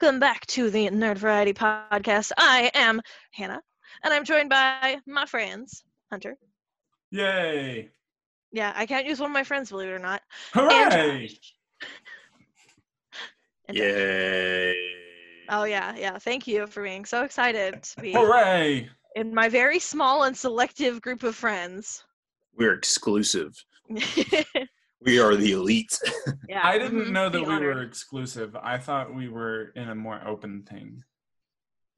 welcome back to the Nerd Variety Podcast. I am Hannah, and I'm joined by my friends, Hunter. Yay! Yeah, I can't use one of my friends, believe it or not. Hooray! And Yay. Oh yeah, yeah. Thank you for being so excited to be Hooray! in my very small and selective group of friends. We're exclusive. yeah, We are the elite. yeah. I didn't mhm, know that be we were exclusive. I thought we were in a more open thing.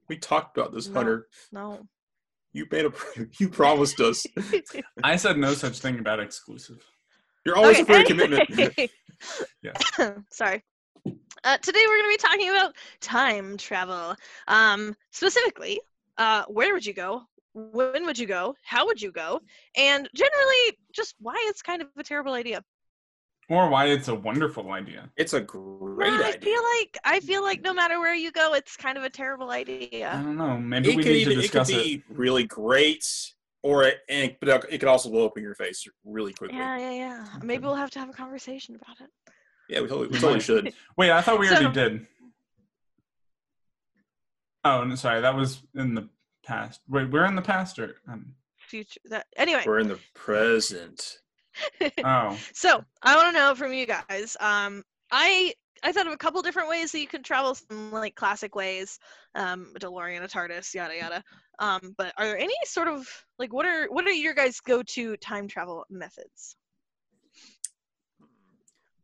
we talked about this, No. Hunter. No. You made a you promised us. I said no such thing about exclusive. You're always Okay, a free commitment. anyway. Yes. Sorry. Uh, today we're going to be talking about time travel. Um, specifically, uh, where would you go? When would you go? How would you go? And generally, just why it's kind of a terrible idea. Or why it's a wonderful idea. It's a great I idea. feel like I feel like no matter where you go, it's kind of a terrible idea. I don't know. Maybe It we could, need either, to it could discuss it. be really great, or it, and, but it could also blow up in your face really quickly. Yeah, yeah, yeah. Maybe we'll have to have a conversation about it. Yeah, we totally, we We totally should. Wait, I thought we already So- did. Oh, no, sorry. That was in the past. Wait, we're in the past or? Um, Future. That anyway. We're in the present. Oh, So I want to know from you guys. Um, I I thought of a couple different ways that you could travel, some like classic ways, um, a DeLorean, a TARDIS, yada yada. Um, but are there any sort of like what are what are your guys' go-to time travel methods?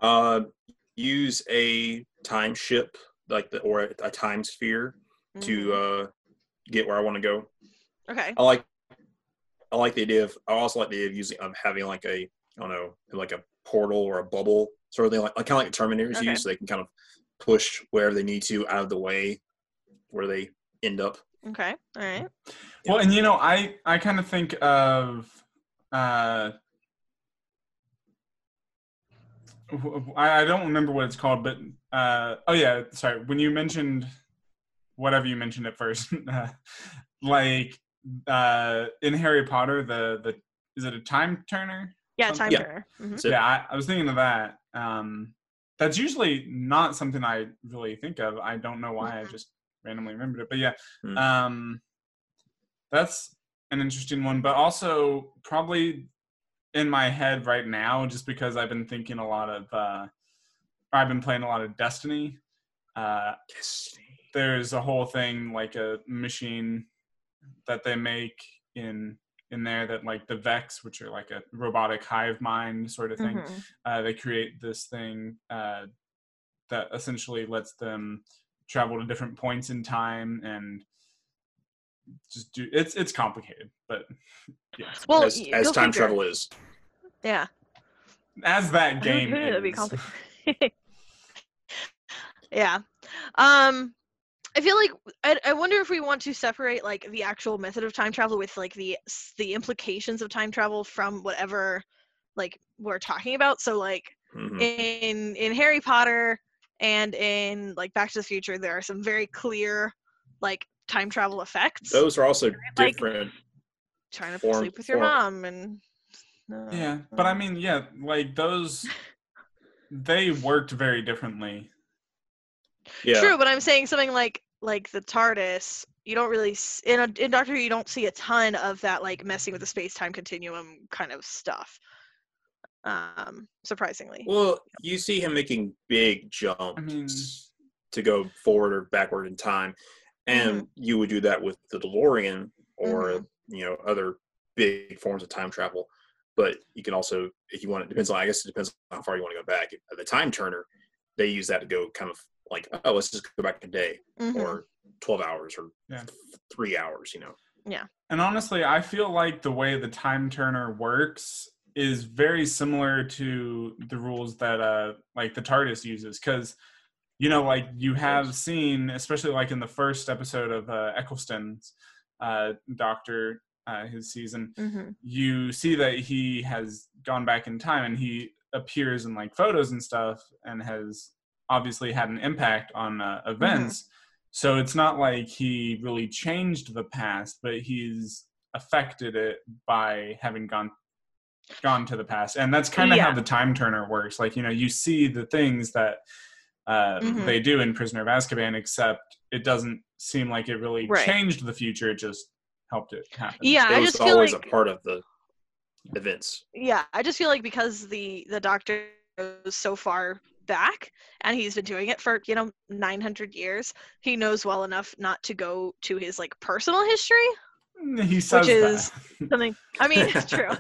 Uh, use a time ship, like the or a, time sphere, to Mhm. uh, get where I want to go. okay, I like I like the idea of I also like the idea of using of having like a I don't know like a portal or a bubble sort of thing like, like kind of like the Terminators Okay. use so they can kind of push wherever they need to out of the way where they end up. okay, all right. well, and you know, I I kind of think of uh, w- w- I, I don't remember what it's called, but uh, oh yeah, sorry. When you mentioned whatever you mentioned at first, uh, like uh, in Harry Potter, the the is it a time turner? Yeah, Um, time yeah. turner. Mhm. So yeah, I, I was thinking of that. Um, that's usually not something I really think of. I don't know why. I Mhm. just randomly remembered it. But yeah, Hmm. um, that's an interesting one. But also probably in my head right now, just because I've been thinking a lot of, uh, I've been playing a lot of Destiny. Uh, there's a whole thing like a machine that they make in in there that like the Vex, which are like a robotic hive mind sort of thing Mhm. uh, they create this thing uh, that essentially lets them travel to different points in time and just do it's it's complicated but yeah Well, as, as time figure. travel is. Yeah. as that game That'd be complicated. yeah. Um I feel like I, I wonder if we want to separate like the actual method of time travel with like the the implications of time travel from whatever like we're talking about. So like Mhm. in in Harry Potter and in like Back to the Future, there are some very clear like time travel effects. Those are also like- different. trying to form- sleep with your form. mom and uh, yeah but i mean yeah like those they worked very differently Yeah. True, but I'm saying something like like the TARDIS. You don't really in a, in Doctor Who. You don't see a ton of that like messing with the space time continuum kind of stuff. Um, surprisingly. Well, you see him making big jumps i mean to go forward or backward in time, and Mm-hmm. you would do that with the DeLorean or you know other big forms of time travel. But you can also, if you want, it depends on. I guess it depends on how far you want to go back. The time turner, they use that to go kind of like, oh, let's just go back a day Mhm. or twelve hours or Yeah. three hours. You know. Yeah. And honestly, I feel like the way the time turner works is very similar to the rules that uh like the TARDIS uses cuz you know like you have seen especially like in the first episode of uh Eccleston's uh doctor uh his season Mhm. you see that he has gone back in time and he appears in like photos and stuff and has obviously had an impact on uh, events so it's not like he really changed the past but he's affected it by having gone gone to the past and that's kind of Yeah. how the time turner works like you know you see the things that uh, Mhm. they do in Prisoner of Azkaban, except it doesn't seem like it really Right. changed the future. It just helped it happen. Yeah, it I was just always like a part of the events. yeah, I just feel like because the the Doctor goes so far back and he's been doing it for you know 900 years, he knows well enough not to go to his like personal history. He says is- that. Something. I mean, it's true,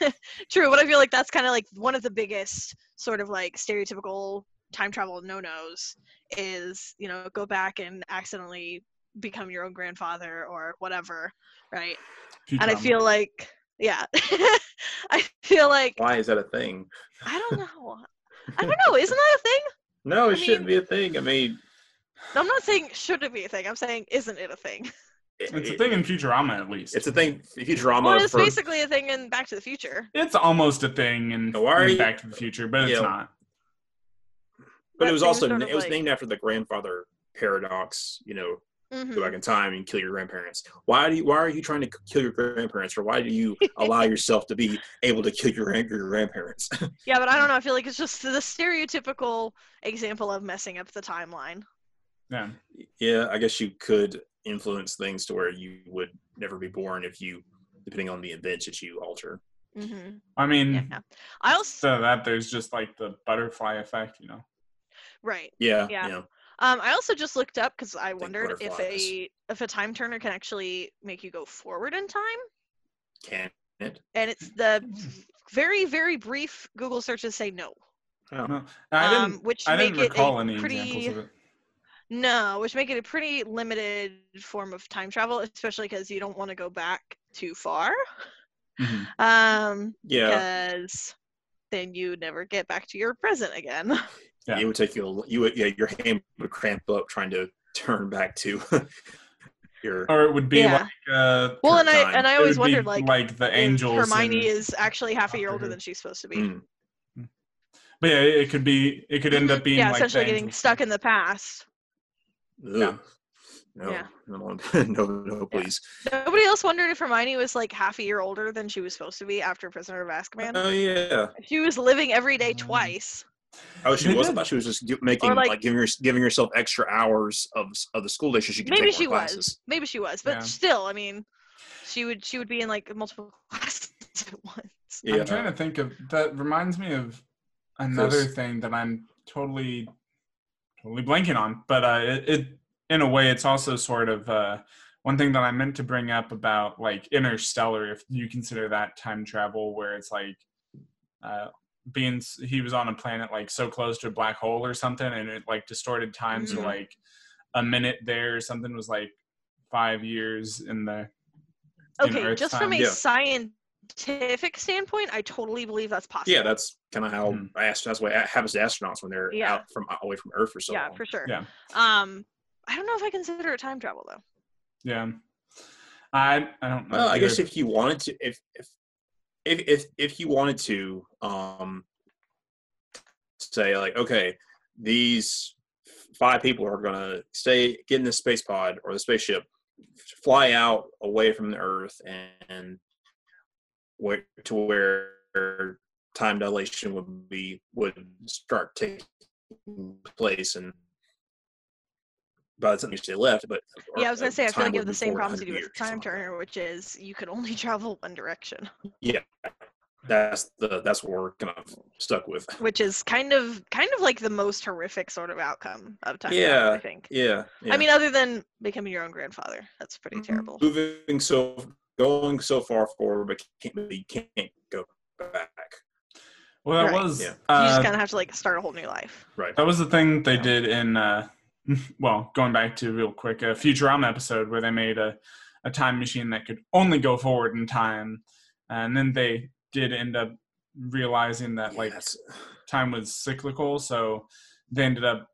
true. But I feel like that's kind of like one of the biggest sort of like stereotypical time travel no nos is you know go back and accidentally become your own grandfather or whatever, right? and I feel like yeah, I feel like Why is that a thing? I don't know. I don't know. Isn't that a thing? No, it I shouldn't mean- be a thing. I mean, I'm not saying should it be a thing. I'm saying isn't it a thing? it's a thing in Futurama at least. It's a thing. In Futurama. Well, it's for, basically a thing in Back to the Future. It's almost a thing in, Why are in Back to the Future, but it's Yeah. not. but that it was also sort of it was like- named after the grandfather paradox. You know, Mhm. go back in time and kill your grandparents. Why do you, why are you trying to kill your grandparents, or why do you allow yourself to be able to kill your your grandparents? Yeah, but I don't know. I feel like it's just the stereotypical example of messing up the timeline. Yeah. yeah, I guess you could influence things to where you would never be born if you, depending on the events that you alter. hmm I mean, Yeah. I also so that there's just like the butterfly effect, you know. right. Yeah, Yeah. yeah. Um, I also just looked up because I Think wondered if a if a time turner can actually make you go forward in time, Can it? and it's the very very brief Google searches say no. Oh. No, I didn't. um, which I make didn't recall it a any pretty examples of it. no, which make it a pretty limited form of time travel, especially because you don't want to go back too far. Mhm. Um, Yeah, because then you never get back to your present again. Yeah. it would take you. A, you would, yeah, your hand would cramp up trying to turn back to your. Or it would be Yeah. like uh, well, and I and I always wondered like, like the if angels. Hermione and- is actually half a year older than she's supposed to be. Mm. But yeah, it could be. It could end up being yeah, like essentially getting angels. stuck in the past. Ugh. No, Yeah. no, no, no, please. Nobody else wondered if Hermione was like half a year older than she was supposed to be after Prisoner of Azkaban. Oh yeah. she was living every day Um, twice. Oh, she They was. I did. she was just making like- like, giving her giving herself extra hours of of the school day so she could Maybe take she classes. was. Maybe she was, but Yeah. still, I mean, she would she would be in like multiple classes at once. Yeah. I'm trying to think of that. Reminds me of another Chris. thing that I'm totally, totally blanking on. But uh, it, it, in a way, it's also sort of uh, one thing that I meant to bring up about like Interstellar. If you consider that time travel, where it's like uh, being he was on a planet like so close to a black hole or something, and it like distorted time. So Mhm. like a minute there or something was like five years in the in Okay, Earth's just from a Yeah. scientific standpoint, I totally believe that's possible. Yeah, that's kind of how Mhm. ast- that's what happens to astronauts when they're Yeah. out from away from Earth for so yeah, long. for sure. Yeah. Um, I don't know if I consider it time travel though. yeah. I I don't know. Well, I guess if you wanted to, if if if if, if you wanted to, um, say like, okay, these five people are gonna stay, get in the space pod or the spaceship, fly out away from the Earth, and where to where time dilation would be would start taking place and. By the time they left, but Yeah, I was gonna say I feel like you have the same problems you do with time something like that. turner, which is you can only travel one direction, Yeah, that's the that's what we're kind of stuck with. which is kind of kind of like the most horrific sort of outcome of time travel. I think. Yeah, yeah. I mean, other than becoming your own grandfather, that's pretty Mhm. terrible. moving so going so far forward, but can't but you can't go back. Well, that Right. was Yeah. you uh, just kind of have to like start a whole new life. Right. that was the thing they Yeah. did in uh, well, going back to real quick a Futurama episode where they made a a time machine that could only go forward in time, and then they did end up realizing that like Yes. time was cyclical, so they ended up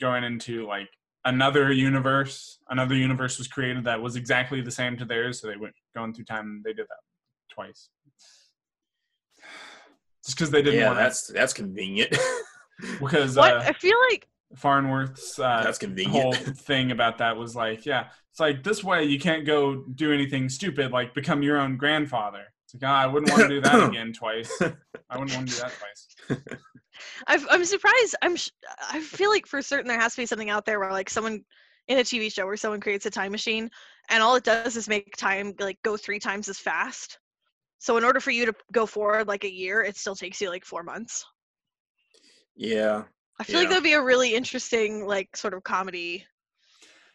going into like another universe. Another universe was created that was exactly the same to theirs, so they went going through time. and They did that twice. Just because they didn't yeah, want that's that's convenient. because What uh, I feel like Farnsworth's uh, that's whole thing about that was like, yeah, it's like this way you can't go do anything stupid like become your own grandfather. It's like, ah, I wouldn't want to do that again twice. I wouldn't want to do that twice. I've, I'm surprised. I'm. sh- I feel like for certain there has to be something out there where like someone in a TV show where someone creates a time machine and all it does is make time like go three times as fast. So in order for you to go forward like a year, it still takes you like four months. Yeah. I feel like Yeah. that'd be a really interesting like sort of comedy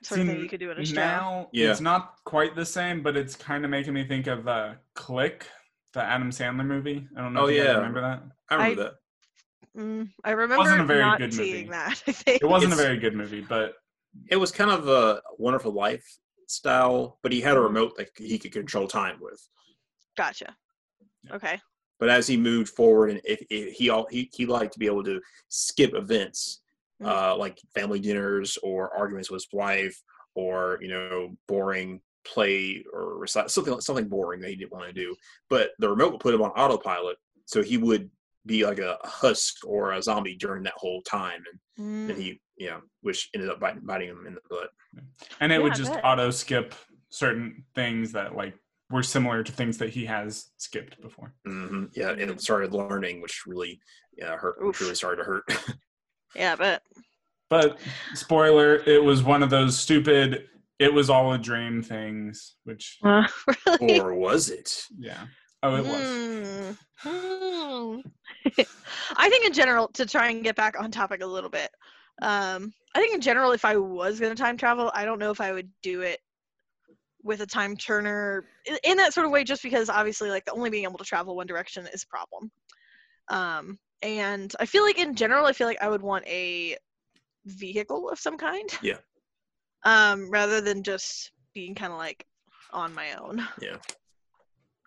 sort of thing you could do in a show. Now Yeah. it's not quite the same, but it's kind of making me think of uh, Click, the Adam Sandler movie. I don't know Oh, if you guys yeah. remember that. I remember I- that. Mm, I remember Wasn't a very not good seeing movie. that. I think It wasn't a very good movie, but It was kind of a Wonderful Life style, but he had a Mhm. remote that he could control time with. Gotcha. Okay. But as he moved forward, and if, if he all he he liked to be able to skip events, Mhm. uh, like family dinners or arguments with his wife, or you know, boring play or recite something something boring that he didn't want to do. But the remote would put him on autopilot, so he would be like a husk or a zombie during that whole time, and then Mm, he, you know, which ended up biting, biting him in the butt. and it Yeah, would just auto skip certain things that like were similar to things that he has skipped before. hmm Yeah, and it started learning, which really, yeah, hurt. Oof. really started to hurt. yeah, but But spoiler, it was one of those stupid "it was all a dream" things, which uh, really. or was it? yeah. Oh, it was. Mm. Hmm. I think in general, to try and get back on topic a little bit, um, I think in general, if I was going to time travel, I don't know if I would do it with a time turner in, that sort of way, just because obviously, like, the only being able to travel one direction is a problem. Um, and I feel like in general, I feel like I would want a vehicle of some kind. Yeah. Um, rather than just being kind of like on my own. Yeah.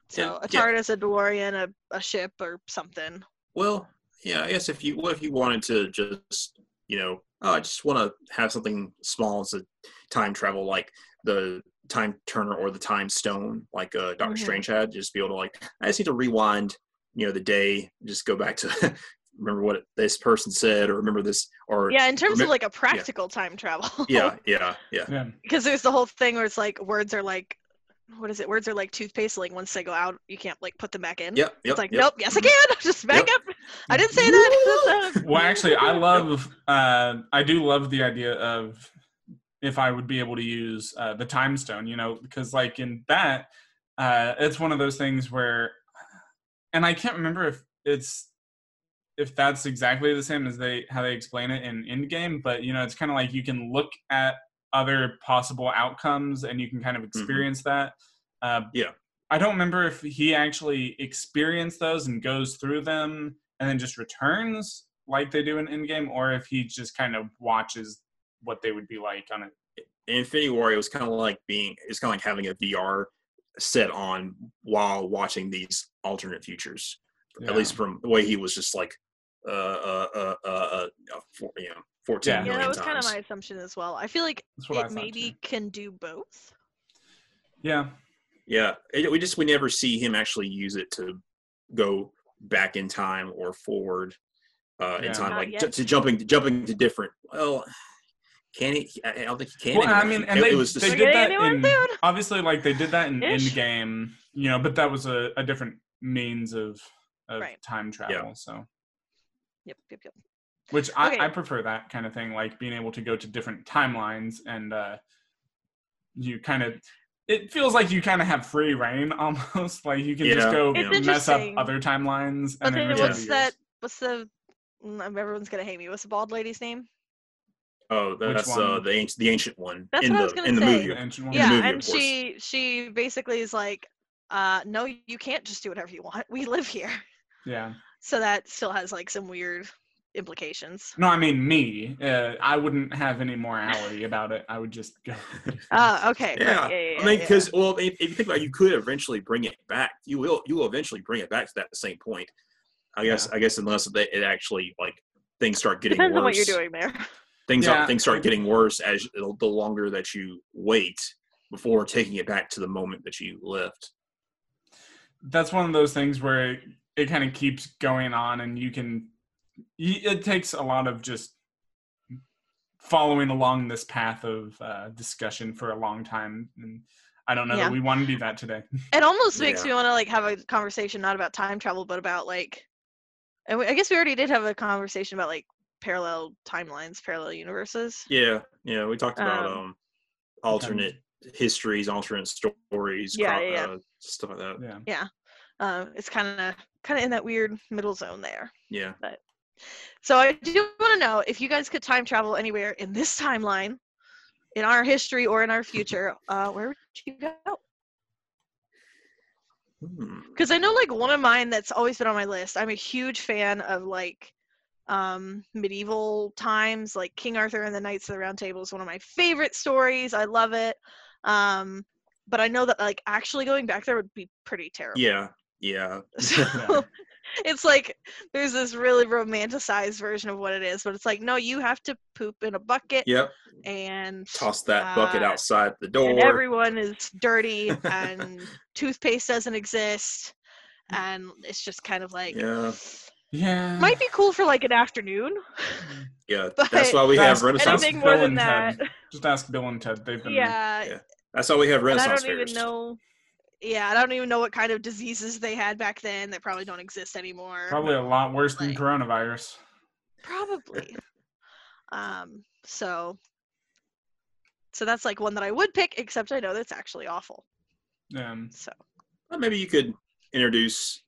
So Yeah, a yeah. TARDIS, a DeLorean, a, a ship, or something. Well, yeah, I guess if you what if you wanted to just you know, oh, I just want to have something small as a time travel like the time turner or the time stone, like uh, doctor Mhm. Strange had, just be able to like I just need to rewind, you know, the day, just go back to remember what this person said or remember this or Yeah, in terms of like a practical time travel. yeah, yeah, yeah. Yeah. because there's the whole thing where it's like words are like, what is it? Words are like toothpaste. Like once they go out, you can't like put them back in. Yep, yep. It's like, yep. nope, yes I Mhm. can. Just back Yep. up. I didn't say that. Well, actually, I love. Uh, I do love the idea of if I would be able to use uh, the time stone. You know, because like in that, uh, it's one of those things where, and I can't remember if it's if that's exactly the same as they how they explain it in Endgame, but you know, it's kind of like you can look at other possible outcomes and you can kind of experience that. Uh, Yeah. I don't remember if he actually experienced those and goes through them and then just returns like they do in Endgame, or if he just kind of watches what they would be like on it. in Infinity War, it was kind of like being it's kind of like having a VR set on while watching these alternate futures. Yeah. At least from the way he was just like, uh, uh, uh, uh, uh, uh four, you know, fourteen Yeah. yeah, that was kind of my assumption as well. I feel like That's what it maybe too. can do both. Yeah. Yeah, it, we just we never see him actually use it to go back in time or forward uh, Yeah. in time, Not like yet. to, to jumping to jumping to different. Well, can he? I I don't think he can. Well, I mean, and it, they, it was just they did that in one obviously like they did that in Ish. Endgame, you know, but that was a, a different means of of Right. time travel. So, Yep, yep, yep. which I, Okay. I prefer that kind of thing, like being able to go to different timelines and uh, you kind of. It feels like you kind of have free reign almost. Like you can just go It's mess up other timelines But and then then what's that? What's the? mm, Everyone's gonna hate me. What's the bald lady's name? Oh, that's uh, the ancient the ancient one That's in what I the was gonna in the movie. The ancient one? In the yeah, movie, and she she basically is like, uh, no, you can't just do whatever you want. We live here, Yeah. so that still has like some weird implications. No, I mean me. Uh, I wouldn't have any morality about it. I would just go. Ah, okay. Yeah, right, yeah, yeah, I mean, yeah. because well, if, if you think about, it, you could eventually bring it back. You will, you will eventually bring it back to that same point. I guess, I guess, unless they, it actually like things start getting depends worse. on what you're doing there. Things Yeah, things start getting worse as the longer that you wait before taking it back to the moment that you left. that's one of those things where it, it kind of keeps going on and you can it takes a lot of just following along this path of uh, discussion for a long time and i don't know Yeah. that we want to do that today It almost makes Yeah. me want to like have a conversation not about time travel, but about like And we, I guess we already did have a conversation about like parallel timelines, parallel universes. Yeah, yeah. We talked about Um, um, alternate histories, alternate stories, Yeah, cro- yeah, yeah. Uh, stuff like that. Yeah. Yeah. Um, it's kind of kind of in that weird middle zone there. Yeah. but So I do want to know if you guys could time travel anywhere in this timeline, in our history or in our future, uh, where would you go? Hmm. Because I know like one of mine that's always been on my list. I'm a huge fan of like um medieval times like king arthur and the knights of the round table is one of my favorite stories i love it um but i know that like actually going back there would be pretty terrible Yeah. Yeah. so it's like there's this really romanticized version of what it is but it's like no you have to poop in a bucket Yep. and Toss that bucket Uh, outside the door. and everyone is dirty and toothpaste doesn't exist and it's just kind of like Yeah. Yeah. might be cool for like an afternoon Yeah. But That's why we That's- have Renaissance. anything Bill more than and that Ted. Just ask Bill and Ted. They've been yeah, Yeah. That's why we have and i don't even know yeah i don't even know what kind of diseases they had back then that probably don't exist anymore probably a lot worse than coronavirus. probably um so so that's like one that i would pick except i know that's actually awful Um, so Well, maybe you could introduce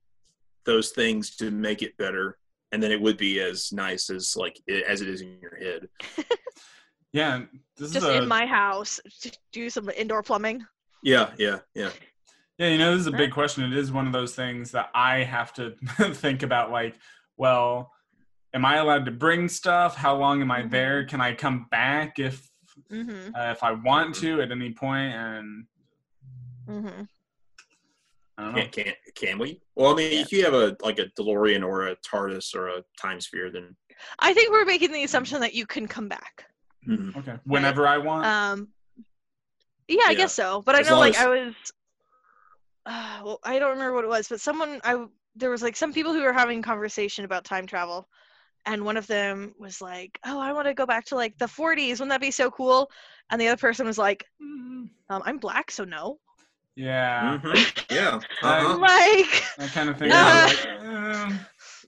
those things to make it better, and then it would be as nice as like as it is in your head. yeah. This just is a, in my house to do some indoor plumbing Yeah. Yeah. Yeah. Yeah, you know, this is a big question. It is one of those things that I have to think about like, well, am I allowed to bring stuff? How long am I Mhm. there? Can I come back if mm-hmm uh, if I want to at any point? And mm-hmm I don't. Can, can can we? Well, I mean, if you have a like a DeLorean or a TARDIS or a time sphere, then i think we're making the assumption that you can come back mhm. Okay, whenever I want. Um, yeah, I Yeah. guess so. But I know, like, as- I was, uh, well, I don't remember what it was, but someone, I there was like some people who were having conversation about time travel, and one of them was like, "Oh, I want to go back to like the 40s. Wouldn't that be so cool?" And the other person was like, "Mm, um, "I'm black, so no." Yeah, Mhm. yeah, Uh, uh-huh. Like that kind of thing. Yeah. I like, eh.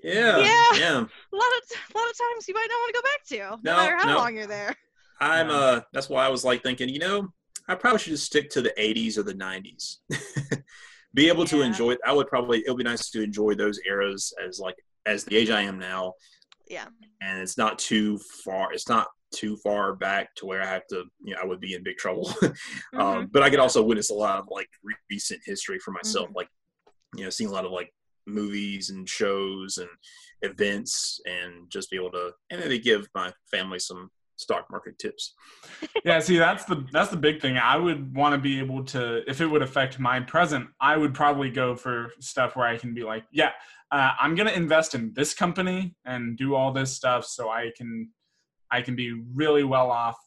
yeah, Yeah. yeah. a lot of a lot of times, you might not want to go back to, no, No, matter how no. long you're there. I'm Yeah. uh, that's why I was like thinking, you know, I probably should just stick to the '80s or the '90s. Be able to Yeah. enjoy. I would probably. It would be nice to enjoy those eras as like as the age I am now, Yeah. and it's not too far. It's not too far back to where I have to. You know, I would be in big trouble. Mm-hmm. um, but I could also witness a lot of like re- recent history for myself, Mhm. like you know, seeing a lot of like movies and shows and events, and just be able to and maybe give my family some stock market tips. yeah see that's the that's the big thing i would want to be able to if it would affect my present i would probably go for stuff where i can be like yeah uh, i'm going to invest in this company and do all this stuff so i can i can be really well off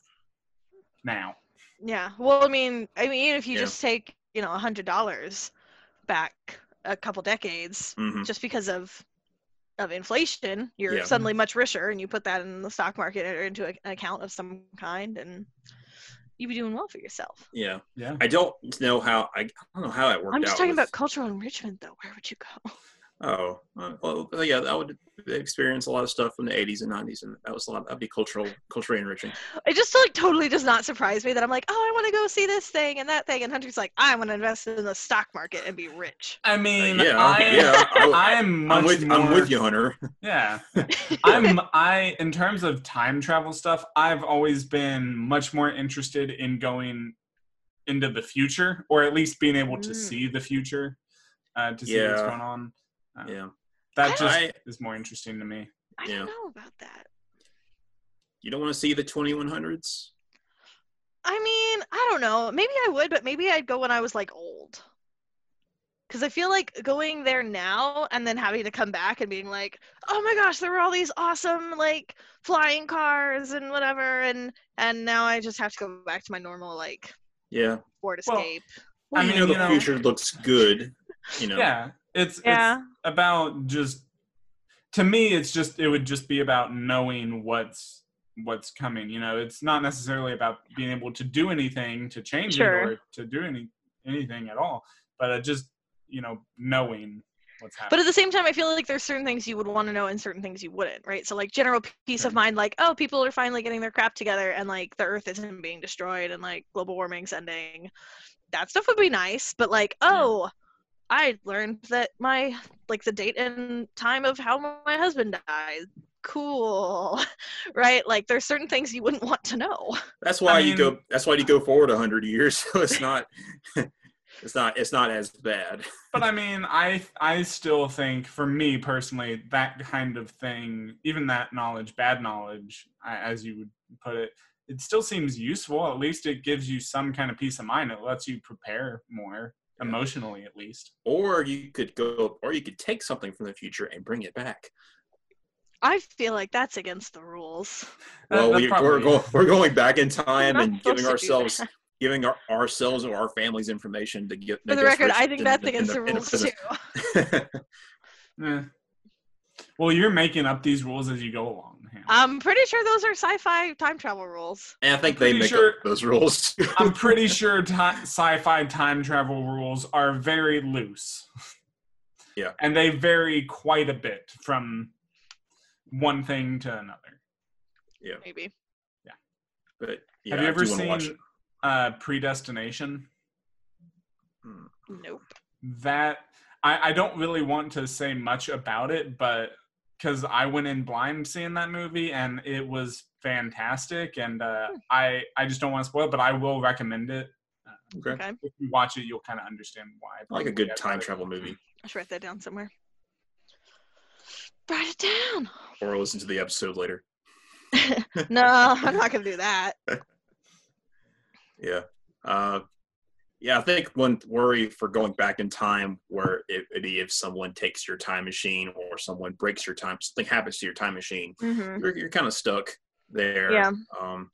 now Yeah. Well, I mean, I mean, even if you Yeah. just take, you know, a hundred dollars back a couple decades, hmm just because of of inflation, you're Yeah. suddenly much richer, and you put that in the stock market or into a- an account of some kind, and you'd be doing well for yourself. Yeah, yeah I don't know how I, I don't know how that worked I'm just out. talking with- about cultural enrichment, though. Where would you go? Oh, uh, well, yeah, I would experience a lot of stuff from the '80s and '90s, and that was a lot. That'd be cultural, culturally enriching. It just like totally does not surprise me that I'm like, oh, I want to go see this thing and that thing, and Hunter's like, I want to invest in the stock market and be rich. i mean yeah, I, yeah, I- I am much I'm with, more I'm with you, Hunter. yeah i'm i in terms of time travel stuff i've always been much more interested in going into the future or at least being able to Mm. see the future uh, to see what's Yeah. going on Uh, Yeah, that just I- is more interesting to me I Yeah. don't know about that. you don't want to see the 2100s. I mean, I don't know. Maybe I would, but maybe I'd go when I was like old. Because I feel like going there now and then having to come back and being like, oh my gosh, there were all these awesome like flying cars and whatever, and and now I just have to go back to my normal like Yeah, board Escape. well, I you mean, know the you know- future looks good. You know, yeah it's Yeah. it's about just to me it's just it would just be about knowing what's what's coming you know it's not necessarily about being able to do anything to change Sure. it or to do any anything at all but uh, just you know knowing what's happening. But at the same time, I feel like there's certain things you would want to know and certain things you wouldn't, right? So like general peace of mind, like oh, people are finally getting their crap together and like the Earth isn't being destroyed and like global warming's ending. That stuff would be nice. But like oh, I learned that my like the date and time of how my husband died. Cool, right? Like there's certain things you wouldn't want to know. That's why you mean- go. That's why you go forward a hundred years. So it's not. it's not. It's not as bad. but I mean, I I still think, for me personally, that kind of thing, even that knowledge, bad knowledge, I- as you would put it, it still seems useful. At least it gives you some kind of peace of mind. It lets you prepare more emotionally, at least. Or you could go. Or you could take something from the future and bring it back. I feel like that's against the rules. Well, that we, we're, is. going. We're going back in time and giving ourselves, giving our, ourselves or our families information to get. For the record, I think in that's the- in against the, in rules too. Eh. Well, you're making up these rules as you go along. Hannah. I'm pretty sure those are sci-fi time travel rules. And I think they make sure- up those rules. I'm pretty sure ti sci-fi time travel rules are very loose. Yeah. And they vary quite a bit from one thing to another. Yeah. Maybe. Yeah. But yeah, Have you I ever do wanna watch seen uh, Predestination? Hmm. Nope. That I, I don't really want to say much about it, but because I went in blind seeing that movie and it was fantastic, and uh, Hmm. I I just don't want to spoil it, but I will recommend it. Okay. Okay. If you watch it, you'll kind of understand why. I like a good time travel movie, I should write that down somewhere. Write it down. or listen to the episode later. no, I'm not gonna do that. Yeah. Uh, yeah, I think one worry for going back in time where it would be if someone takes your time machine or someone breaks your time, something happens to your time machine, hmm you're, you're kind of stuck there. Yeah. Um,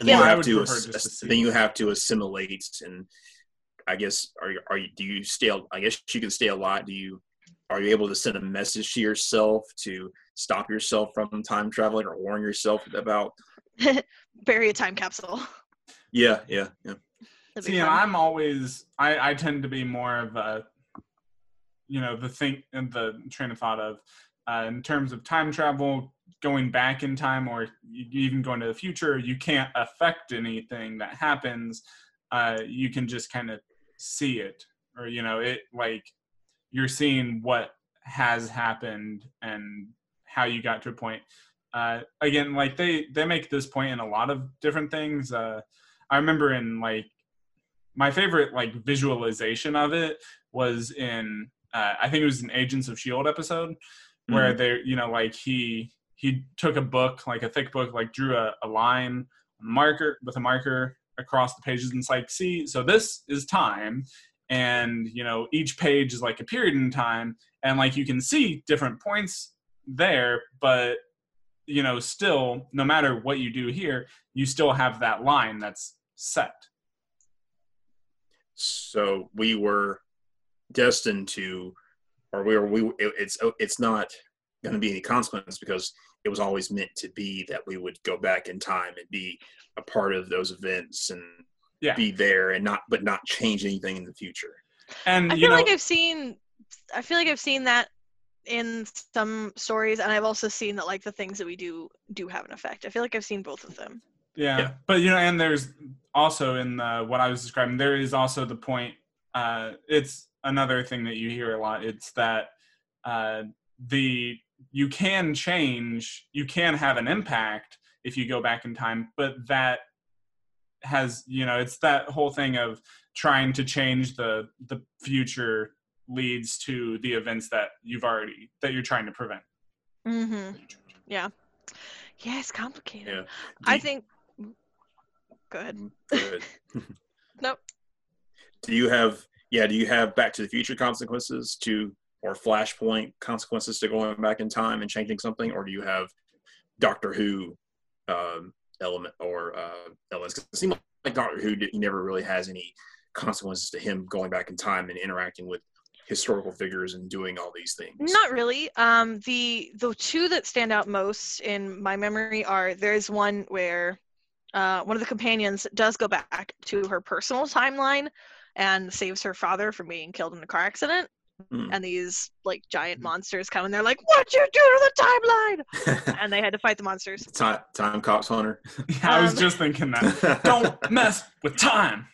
and Yeah, then you have to, ass- to then you have to assimilate and I guess are you, are you do you stay I guess you can stay a lot. do you are you able to send a message to yourself to stop yourself from time traveling or warn yourself about Bury a time capsule. yeah yeah yeah That'd be See, and fun. I'm always I I tend to be more of a you know the think and the train of thought of uh, in terms of time travel going back in time or even going to the future you can't affect anything that happens. Uh, you can just kind of see it or you know it like you're seeing what has happened and how you got to a point. Uh, again like they they make this point in a lot of different things. Uh, i remember in like my favorite like visualization of it was in uh, I think it was an Agents of Shield episode where they you know like he he took a book like a thick book like drew a, a line marker with a marker across the pages and it's like see so this is time and you know each page is like a period in time and like you can see different points there but you know still no matter what you do here you still have that line that's set so we were destined to or we were we it, it's it's not going to be any consequence because it was always meant to be that we would go back in time and be a part of those events and Yeah. be there and not but not change anything in the future and I you feel know like I've seen I feel like I've seen that in some stories and I've also seen that like the things that we do do have an effect. I feel like I've seen both of them. Yeah. Yeah. but you know, and there's also in the, what I was describing, there is also the point. Uh, it's another thing that you hear a lot. It's that uh, the you can change, you can have an impact if you go back in time, but that has you know, it's that whole thing of trying to change the the future leads to the events that you've already that you're trying to prevent. Mm-hmm. Yeah. Yeah, it's complicated. yeah I think go ahead. Good. Nope. Do you have yeah? Do you have Back to the Future consequences to or Flashpoint consequences to going back in time and changing something, or do you have Doctor Who um, element or uh, elements? 'Cause it seems like Doctor Who he never really has any consequences to him going back in time and interacting with historical figures and doing all these things. Not really. Um, the the two that stand out most in my memory are there's one where uh, one of the companions does go back to her personal timeline and saves her father from being killed in a car accident. Mm. and these like giant Mm. monsters come and they're like, "What you do to the timeline?" and they had to fight the monsters. time, time cops hunter. Yeah, I was Um, just thinking that. Don't mess with time.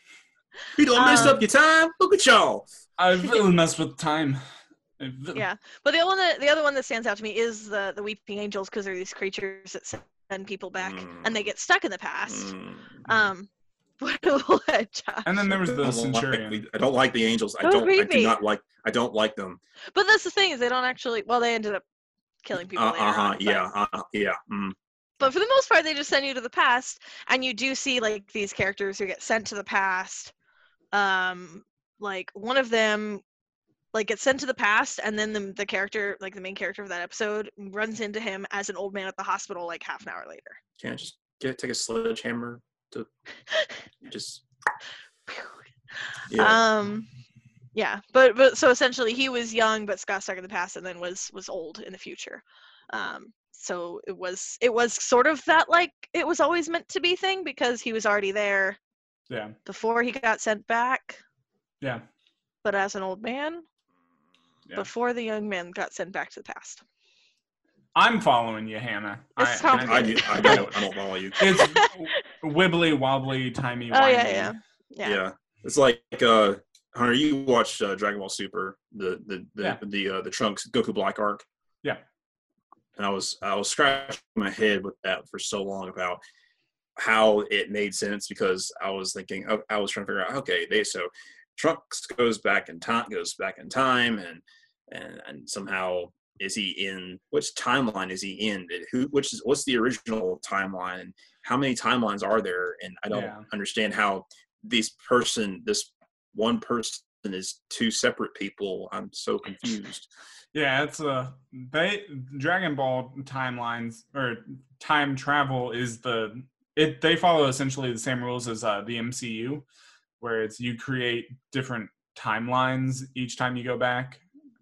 You don't mess Um, up your time. Look at y'all. I really mess with time. Really- Yeah, but the one that the other one that stands out to me is the the weeping angels because they're these creatures that send people back and they Mm. get stuck in the past. Mm. Um, what Josh? And then there was the don't, centurion. like, I don't like the angels. I don't. I do not like. I don't like them. But that's the thing is they don't actually. Well, they ended up killing people. Uh huh. but- Yeah. Uh, yeah. Mm. but for the most part they just send you to the past and you do see like these characters who get sent to the past um like one of them like gets sent to the past and then the, the character like the main character of that episode runs into him as an old man at the hospital like half an hour later Can't just get take a sledgehammer to just. Yeah. um yeah but but so essentially he was young but got stuck in the past and then was was old in the future um so it was it was sort of that like it was always meant to be thing because he was already there Yeah, before he got sent back, yeah. but as an old man, Yeah. before the young man got sent back to the past. I'm following you, Hannah. It I, sounds I, I- do, I don't. I don't follow you. it's wibbly wobbly, timey Oh yeah, yeah, Yeah. yeah. It's like uh, Hunter. You watched uh, Dragon Ball Super, the the the Yeah. the, uh, the Trunks Goku Black arc. Yeah. And I was I was scratching my head with that for so long about how it made sense because I was thinking oh, I was trying to figure out okay they so Trunks goes back in time goes back in time and and and somehow is he in which timeline is he in? Who which is what's the original timeline? How many timelines are there? And I don't Yeah. understand how this person this one person is two separate people. I'm so confused. Yeah, it's a they Dragon Ball timelines or time travel is the it they follow essentially the same rules as uh, the MCU, where it's you create different timelines each time you go back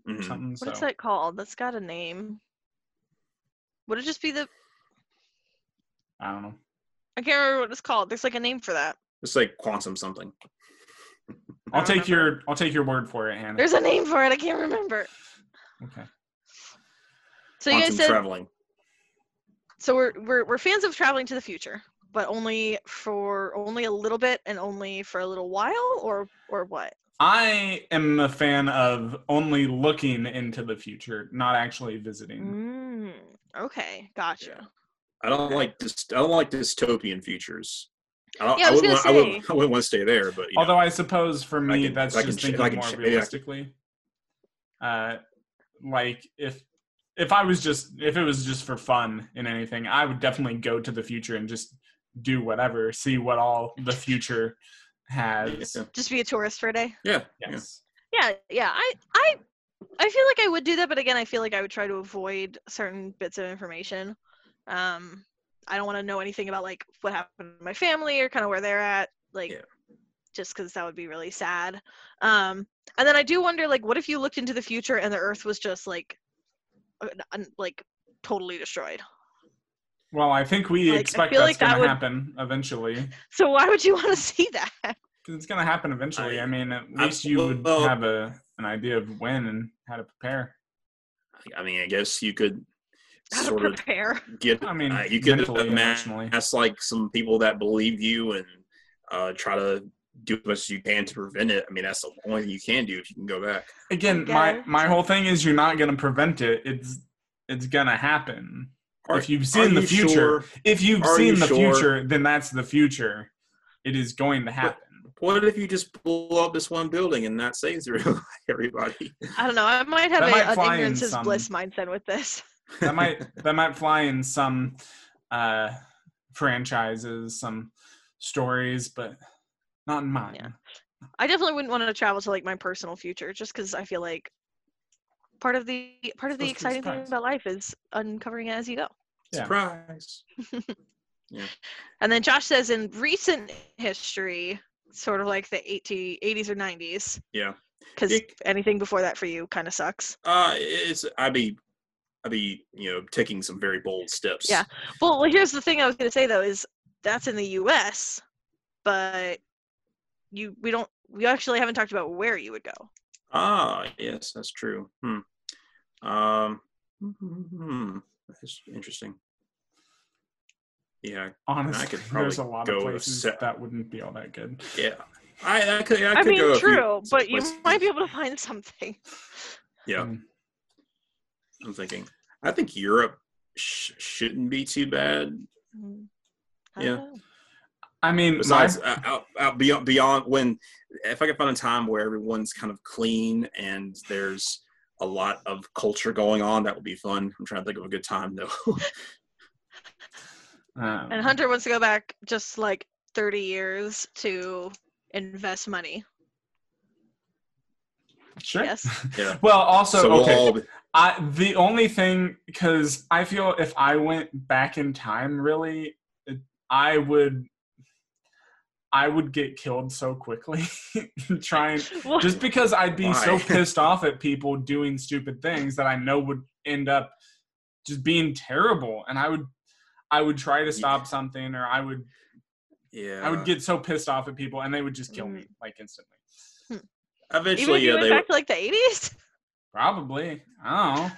or Mhm. something. What is so that called? That's got a name. Would it just be the? I don't know. I can't remember what it's called. There's like a name for that. it's like quantum something I'll take remember. your I'll take your word for it, Hannah. There's a name for it. I can't remember. okay. So you quantum guys said traveling so we're we're we're fans of traveling to the future, but only for only a little bit and only for a little while, or or what? I am a fan of only looking into the future, not actually visiting. Mm, okay, gotcha. I don't Okay. like this I don't like dystopian futures I, don't, Yeah, I I, was wouldn't, gonna want, I, wouldn't, say- I wouldn't want to stay there but you know, Although I suppose for me can- that's I just can thinking more ch- yeah. realistically. Uh, like if if I was just if it was just for fun in anything, I would definitely go to the future and just do whatever, see what all the future has. yeah, Just be a tourist for a day. yeah, yeah. Yes. Yeah, yeah. I I I feel like I would do that, but again, I feel like I would try to avoid certain bits of information. Um, I don't want to know anything about like what happened to my family or kind of where they're at, like Yeah. just because that would be really sad. Um, and then I do wonder, like, what if you looked into the future and the Earth was just like, un- like totally destroyed? Well, I think we Like, expect that's like that going to happen eventually. So why would you want to see that? 'Cause It's going to happen eventually. I- I mean, at I- least you would well- have a an idea of when and how to prepare. I mean I guess you could How to sort of prepare? get I mean, uh, you could mentally and amass emotionally. like some people that believe you and uh, try to do as much as you can to prevent it I mean that's the only thing you can do if you can go back Again, my my whole thing is you're not going to prevent it. It's it's going to happen. Are- if you've seen the you future, sure? if you've Are seen you the sure? future, then that's the future. It is going to happen. What if you just blow up this one building and that saves everybody? I don't know. I might have That a, might an ignorance is some- bliss mindset with this. That might that might fly in some uh, franchises, some stories, but not in mine. Yeah. I definitely wouldn't want to travel to like my personal future just because I feel like part of the part of the Supposed to be exciting thing about life is uncovering it as you go. Yeah. Surprise! And then Josh says in recent history, sort of like the 80, 80s or 90s, Yeah. because anything before that for you kind of sucks. Uh, it's I'd be, I'd be, you know, taking some very bold steps. Yeah. Well, well, here's the thing I was going to say though is that's in the U.S., but you we don't we actually haven't talked about where you would go. Ah, yes, that's true. Hmm. Um, hmm, that's interesting. Yeah, Honestly, could there's a lot go of places set- that wouldn't be all that good. yeah. I, I could. I, I could mean, go true, but you might be able to find something. Yeah, Mm. I'm thinking. I think Europe sh- shouldn't be too bad. Mm. I Yeah. know. I mean, Besides, uh, out, out beyond beyond when, if I could find a time where everyone's kind of clean and there's a lot of culture going on, that would be fun. I'm trying to think of a good time though. um, And Hunter wants to go back just like 30 years to invest money. sure. Yes. yeah. Well, also, so we'll okay. all be- I the only thing because I feel if I went back in time, really, I would. I would get killed so quickly trying Well, just because I'd be so pissed off at people doing stupid things that I know would end up just being terrible and I would I would try to stop something or I would yeah. I would get so pissed off at people and they would just kill me Mm. like instantly. even eventually. if you Yeah, went they. back to like the 80s? Probably. I don't know.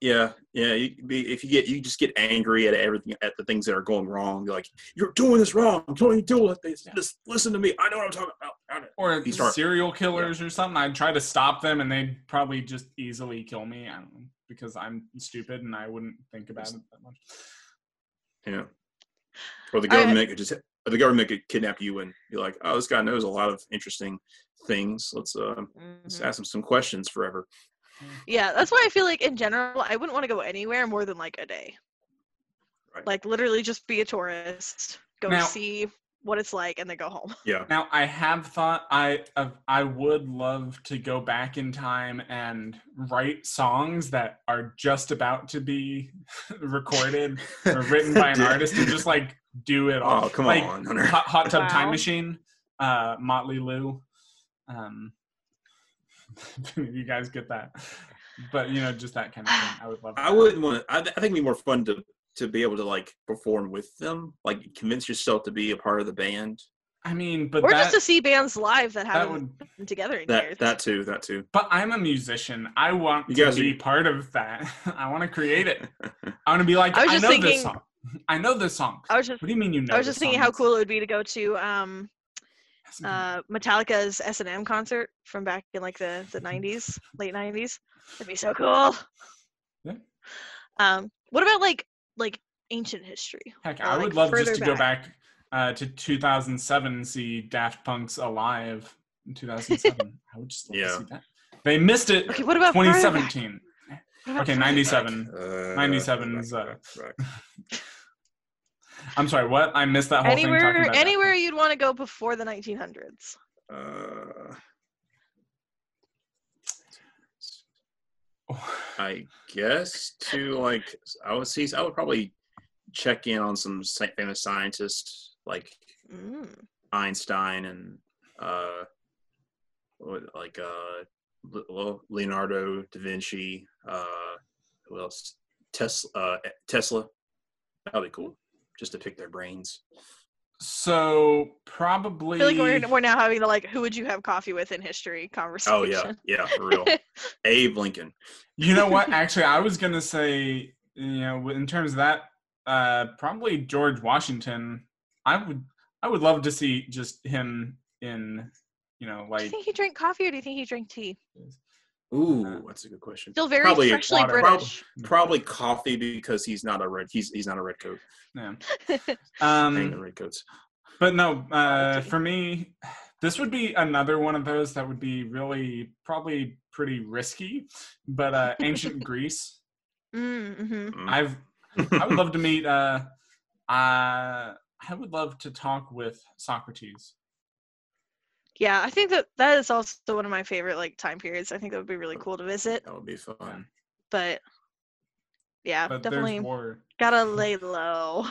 Yeah, yeah. You if you get you just get angry at everything at the things that are going wrong. You're like, you're doing this wrong. Don't you do it? This. Just listen to me. I know what I'm talking about. Or start- serial killers or something. I'd try to stop them and they'd probably just easily kill me. I don't know, because I'm stupid and I wouldn't think about it that much. Yeah. Or the I- government could just or the government could kidnap you and be like, oh, this guy knows a lot of interesting things. Let's uh let's Mhm. ask him some questions forever. Yeah, that's why I feel like in general, I wouldn't want to go anywhere more than like a day. Right. Like literally just be a tourist, go Now- see what it's like, and then go home. Yeah. Now I have thought I of I would love to go back in time and write songs that are just about to be recorded or written by an artist and just like do it all. Oh, come like, on, Hunter. Hot, Hot Tub Time Machine, uh, Motley Lou. Um, you guys get that, but you know, just that kind of thing. I would love. I wouldn't want to. I, I think it'd be more fun to to be able to like perform with them, like convince yourself to be a part of the band. I mean, but or that, just to see bands live that that haven't would. been together in That years. that too. That too. But I'm a musician. I want You to guys are- be part of that. I want to create it. I want to be like, I I, was just know this thinking- song. I know this song. I was just What do you mean you know? I was this just thinking song? how cool it would be to go to um It's- uh Metallica's S and M concert from back in like the the nineties, late nineties. That'd be so cool. Yeah. Um, what about like like ancient history? Heck, or, I like, would love just further to go back uh, to 2007 and see Daft Punk's Alive in 2007. I would just love Yeah. to see that. They missed it. Okay, what about 2017. Okay, 97. Uh, 97 is, uh, back, back. I'm sorry, what? I missed that whole thing. Anywhere, about anywhere Punk. you'd want to go before the 1900s. Uh, I guess to like I would see I would probably check in on some famous scientists like Mm. Einstein and uh like uh Le- Le- Leonardo da Vinci uh who else Tesla uh, Tesla that'd be cool just to pick their brains So I probably. feel like we're, we're now having the like, who would you have coffee with in history conversation. oh yeah yeah for real Abe Lincoln You know what? Actually, I was gonna say, you know, in terms of that, uh, probably George Washington. I would, I would love to see just him in, you know, like. do you think he drank coffee or do you think he drank tea? Ooh that's a good question Still very Probably freshly water. British. Probably coffee because he's not a red. He's he's not a red coat. yeah. Hang the Um, red coats. but no, uh, for me, this would be another one of those that would be really probably pretty risky. But uh, ancient Greece, mm-hmm. Mm. I've I would love to meet. Uh, uh, I would love to talk with Socrates. Yeah, I think that that is also one of my favorite like time periods. I think that would be really cool to visit. That would be fun. But yeah, But definitely there's war. gotta lay low.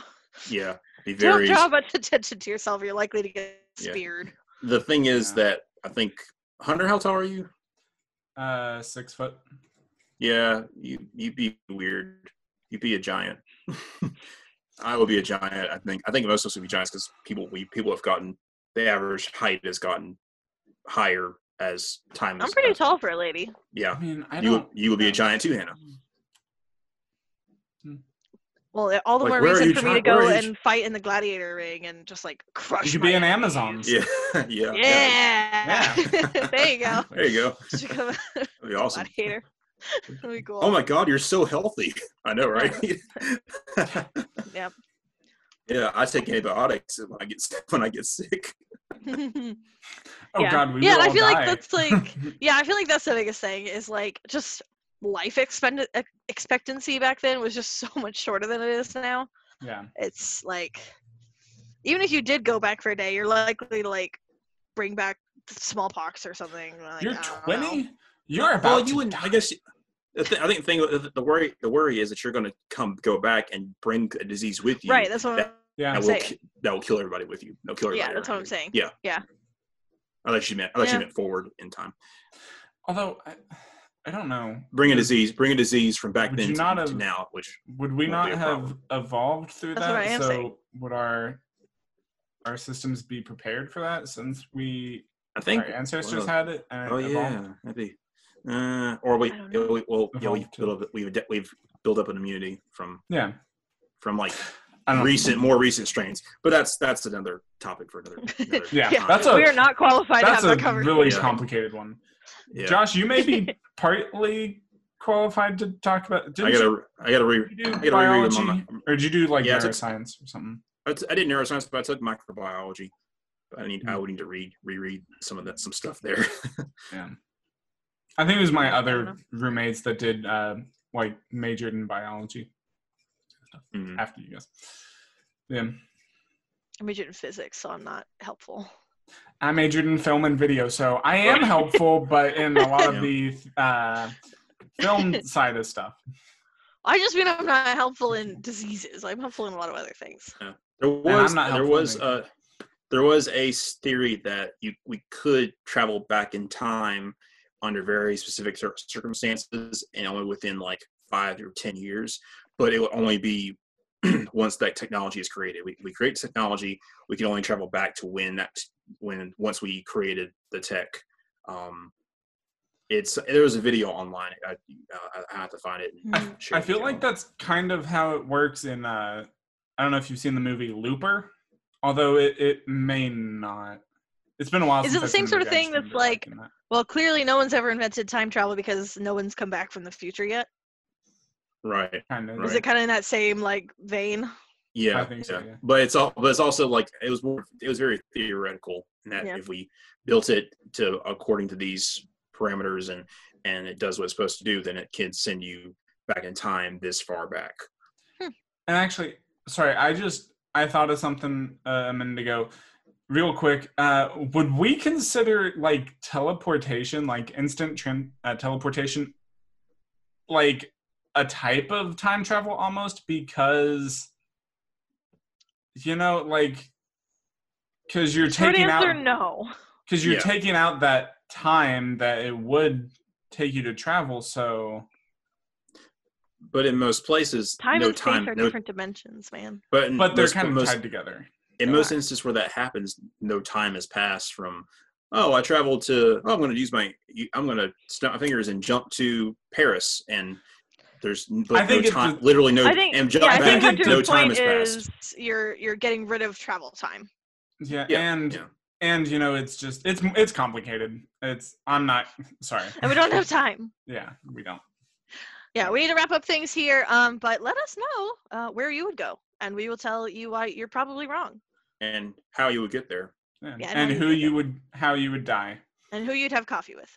Yeah, be very. Don't draw much attention to yourself. You're likely to get Yeah. speared. The thing is Yeah. that I think Hunter, how tall are you? Uh, six foot. Yeah, you you'd be weird. You'd be a giant. I would be a giant. I think. I think most of us would be giants because people we people have gotten the average height has gotten higher as time. I'm is pretty passes. tall for a lady. Yeah, I mean, I you would, don't. you would be a giant too, Hannah. Hmm. Well, all the Like, more reason for me to go you and fight in the gladiator ring and just like crush. You should my be an enemies. Amazon. Yeah, yeah, Yeah. Yeah. there you go. There you go. Just become That'd be awesome. gladiator. That'd be cool. Oh my God, you're so healthy. I know, right? Yep. Yeah, I take antibiotics when I get when I get sick. Oh Yeah. God, we Yeah, I all feel like that's, like, yeah, I feel like that's the biggest thing is like just life expend- expectancy back then was just so much shorter than it is now. yeah. It's like even if you did go back for a day, you're likely to like bring back smallpox or something. Like, You're I don't know. 20. You're about. Well, you to wouldn't. die. I guess the, th- I think the thing the, the worry the worry is that you're going to come go back and bring a disease with you. Right, that's what that, Yeah. that will ki- that will kill everybody with you. They'll kill everybody. yeah, that's what I'm you. saying. Yeah. Yeah. Unless you meant unless Yeah. you meant forward in time. Although I, I don't know. Bring a disease. Bring a disease from back Would then you to, not to now. Which Would we won't not be a have problem. evolved through That's what I that? am so saying. would our our systems be prepared for that since we I think. our ancestors well, had it and Oh it yeah, maybe. Uh, or we, I don't know. we well, yeah, we've built up, we've we've built up an immunity from Yeah. from like I don't recent, more recent strains. But that's that's another topic for another. another Yeah, Yeah, that's a we are not qualified to that's have a that covered. really Yeah. complicated one. yeah. Josh, you may be partly qualified to talk about. Didn't I gotta you, I gotta re, did you do I gotta reread biology, them on or did you do like Yeah, I took- or something? I, t- I did neuroscience, but I took microbiology. But I need I Hmm. would need to read reread some of that some stuff there. Yeah. I think it was my other roommates that did uh, like majored in biology Mhm. after you guys. Yeah. I majored in physics, so I'm not helpful. I majored in film and video, so I am helpful, but in a lot of the uh, film side of stuff. I just mean I'm not helpful in diseases. I'm helpful in a lot of other things. There I'm was not there was in uh there was a s- theory that you we could travel back in time under very specific circumstances and only within like five or ten years, but it would only be once that technology is created. We we create technology, we can only travel back to when that when once we created the tech. Um, it's there was a video online. I, I, I have to find it. and Mm. share I feel you like all. that's kind of how it works in. Uh, I don't know if you've seen the movie Looper, although it, it may not. It's been a while. Is since it the same sort of thing that's like- that. Well, clearly no one's ever invented time travel because no one's come back from the future yet. Right. kind of? Is it kind of in that same like vein? Yeah, I think so, yeah. But it's all, but it's also like it was more, it was very theoretical in that Yeah. if we built it to according to these parameters and and it does what it's supposed to do, then it can send you back in time this far back. And actually, sorry, I just I thought of something uh, a minute ago. Real quick, uh, would we consider like teleportation, like instant tran- uh, teleportation, like a type of time travel almost? Because you know, like, because you're Short taking answer, out no. because you're Yeah. taking out that time that it would take you to travel. So But in most places, Time no and space time, are no, different dimensions, man. but in but they're most, kind of most, tied together. in They most are. instances where that happens, no time has passed from. Oh, I traveled to. Oh, I'm going to use my. I'm going to snap my fingers and jump to Paris, and there's but I think no time. just- literally no. I think, and yeah, I back. think think Hunter's no time point has passed. is you're you're getting rid of travel time. Yeah, Yeah, and yeah. and you know it's just it's it's complicated. It's I'm not sorry. And we don't have time. Yeah, we don't. Yeah, we need to wrap up things here. Um, but let us know uh, where you would go, and we will tell you why you're probably wrong, and how you would get there. Yeah. Yeah, and no, who you you would how you would die. and who you'd have coffee with.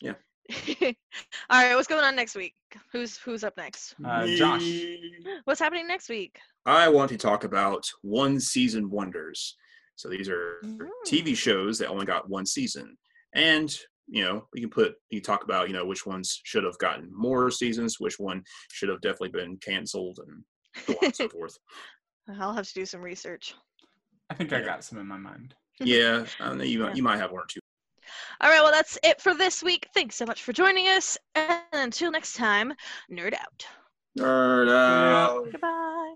Yeah. All right, what's going on next week? Who's who's up next? Uh, Josh. What's happening next week? I want to talk about one season wonders. So these are Mm. TV shows that only got one season, and you know we can put you can talk about you know which ones should have gotten more seasons, which one should have definitely been canceled, and so on and so forth. I'll have to do some research. I think I got some in my mind. Yeah, I know you Yeah. you might have one or two. All right, well, that's it for this week. Thanks so much for joining us. And until next time, nerd out. Nerd out. Goodbye.